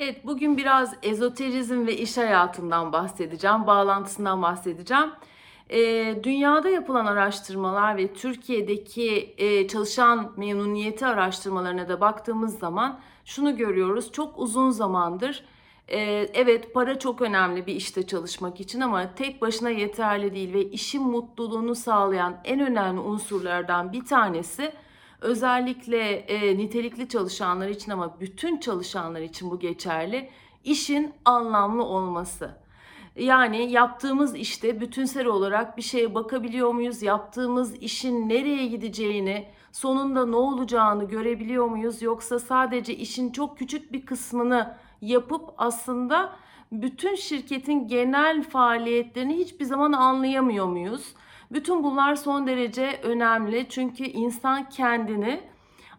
Evet, bugün biraz ezoterizm ve iş hayatından bahsedeceğim, bağlantısından bahsedeceğim. Ee, dünyada yapılan araştırmalar ve Türkiye'deki e, çalışan memnuniyeti araştırmalarına da baktığımız zaman şunu görüyoruz. Çok uzun zamandır e, evet para çok önemli bir işte çalışmak için ama tek başına yeterli değil ve işin mutluluğunu sağlayan en önemli unsurlardan bir tanesi özellikle e, nitelikli çalışanlar için ama bütün çalışanlar için bu geçerli. işin anlamlı olması. Yani yaptığımız işte bütünsel olarak bir şeye bakabiliyor muyuz? Yaptığımız işin nereye gideceğini, sonunda ne olacağını görebiliyor muyuz? Yoksa sadece işin çok küçük bir kısmını yapıp aslında bütün şirketin genel faaliyetlerini hiçbir zaman anlayamıyor muyuz? Bütün bunlar son derece önemli çünkü insan kendini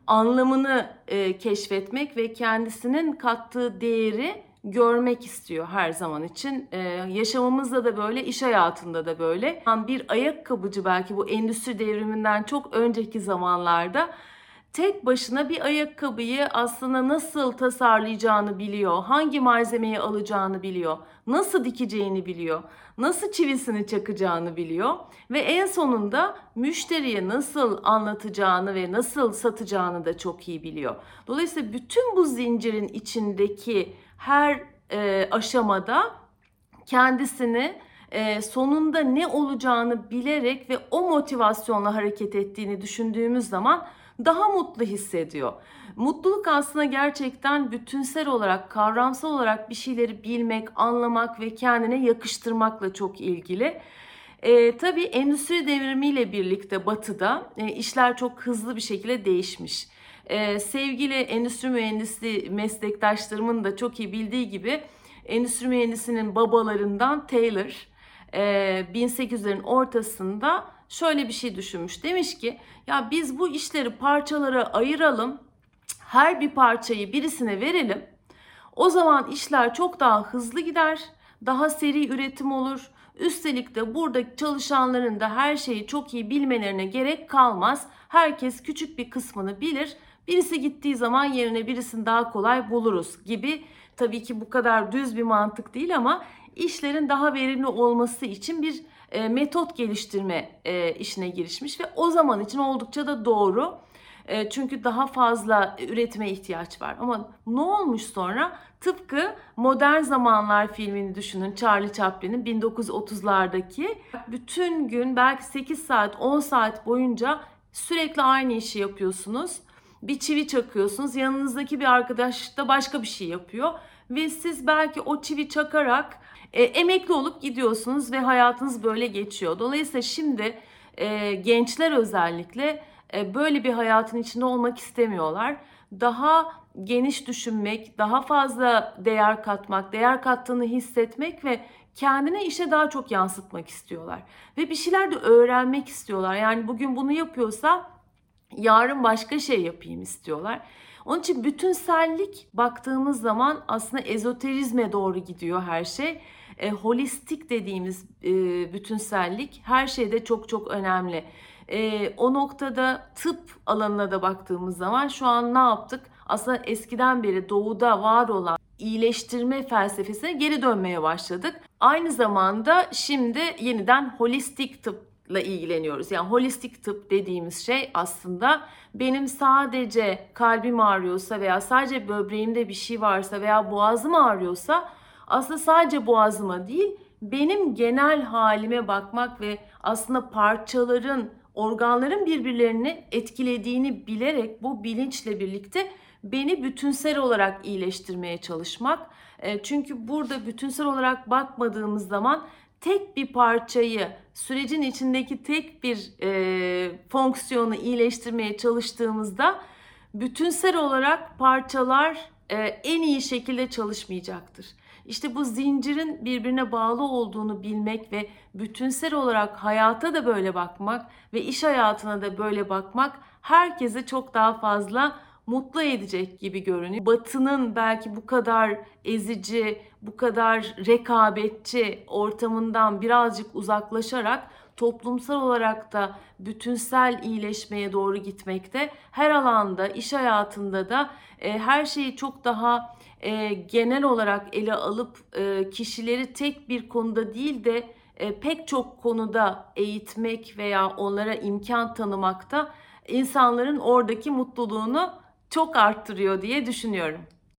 anlamını e, keşfetmek ve kendisinin kattığı değeri görmek istiyor her zaman için. Ee, yaşamımızda da böyle, iş hayatında da böyle. Bir ayakkabıcı belki bu endüstri devriminden çok önceki zamanlarda tek başına bir ayakkabıyı aslında nasıl tasarlayacağını biliyor, hangi malzemeyi alacağını biliyor, nasıl dikeceğini biliyor, nasıl çivisini çakacağını biliyor ve en sonunda müşteriye nasıl anlatacağını ve nasıl satacağını da çok iyi biliyor. Dolayısıyla bütün bu zincirin içindeki her e, aşamada kendisini e, sonunda ne olacağını bilerek ve o motivasyonla hareket ettiğini düşündüğümüz zaman daha mutlu hissediyor. Mutluluk aslında gerçekten bütünsel olarak, kavramsal olarak bir şeyleri bilmek, anlamak ve kendine yakıştırmakla çok ilgili. E, tabii endüstri devrimiyle birlikte batıda e, işler çok hızlı bir şekilde değişmiş. E, sevgili endüstri mühendisliği meslektaşlarımın da çok iyi bildiği gibi endüstri mühendisinin babalarından Taylor e, 1800'lerin ortasında şöyle bir şey düşünmüş. Demiş ki ya biz bu işleri parçalara ayıralım. Her bir parçayı birisine verelim. O zaman işler çok daha hızlı gider. Daha seri üretim olur. Üstelik de burada çalışanların da her şeyi çok iyi bilmelerine gerek kalmaz. Herkes küçük bir kısmını bilir. Birisi gittiği zaman yerine birisini daha kolay buluruz gibi. Tabii ki bu kadar düz bir mantık değil ama işlerin daha verimli olması için bir e, metot geliştirme e, işine girişmiş ve o zaman için oldukça da doğru. E, çünkü daha fazla üretime ihtiyaç var. Ama ne olmuş sonra? Tıpkı Modern Zamanlar filmini düşünün. Charlie Chaplin'in 1930'lardaki bütün gün belki 8 saat 10 saat boyunca sürekli aynı işi yapıyorsunuz. Bir çivi çakıyorsunuz. Yanınızdaki bir arkadaş da başka bir şey yapıyor ve siz belki o çivi çakarak e, emekli olup gidiyorsunuz ve hayatınız böyle geçiyor. Dolayısıyla şimdi e, gençler özellikle e, böyle bir hayatın içinde olmak istemiyorlar. Daha geniş düşünmek, daha fazla değer katmak, değer kattığını hissetmek ve kendine işe daha çok yansıtmak istiyorlar. Ve bir şeyler de öğrenmek istiyorlar. Yani bugün bunu yapıyorsa yarın başka şey yapayım istiyorlar. Onun için bütünsellik baktığımız zaman aslında ezoterizme doğru gidiyor her şey. E, holistik dediğimiz e, bütünsellik her şeyde çok çok önemli. E, o noktada tıp alanına da baktığımız zaman şu an ne yaptık? Aslında eskiden beri doğuda var olan iyileştirme felsefesine geri dönmeye başladık. Aynı zamanda şimdi yeniden holistik tıp ile ilgileniyoruz. Yani holistik tıp dediğimiz şey aslında benim sadece kalbim ağrıyorsa veya sadece böbreğimde bir şey varsa veya boğazım ağrıyorsa aslında sadece boğazıma değil benim genel halime bakmak ve aslında parçaların, organların birbirlerini etkilediğini bilerek bu bilinçle birlikte beni bütünsel olarak iyileştirmeye çalışmak. E, çünkü burada bütünsel olarak bakmadığımız zaman tek bir parçayı sürecin içindeki tek bir e, fonksiyonu iyileştirmeye çalıştığımızda bütünsel olarak parçalar e, en iyi şekilde çalışmayacaktır. İşte bu zincirin birbirine bağlı olduğunu bilmek ve bütünsel olarak hayata da böyle bakmak ve iş hayatına da böyle bakmak herkese çok daha fazla mutlu edecek gibi görünüyor. Batı'nın belki bu kadar ezici, bu kadar rekabetçi ortamından birazcık uzaklaşarak toplumsal olarak da bütünsel iyileşmeye doğru gitmekte. Her alanda, iş hayatında da e, her şeyi çok daha e, genel olarak ele alıp e, kişileri tek bir konuda değil de e, pek çok konuda eğitmek veya onlara imkan tanımakta insanların oradaki mutluluğunu çok arttırıyor diye düşünüyorum.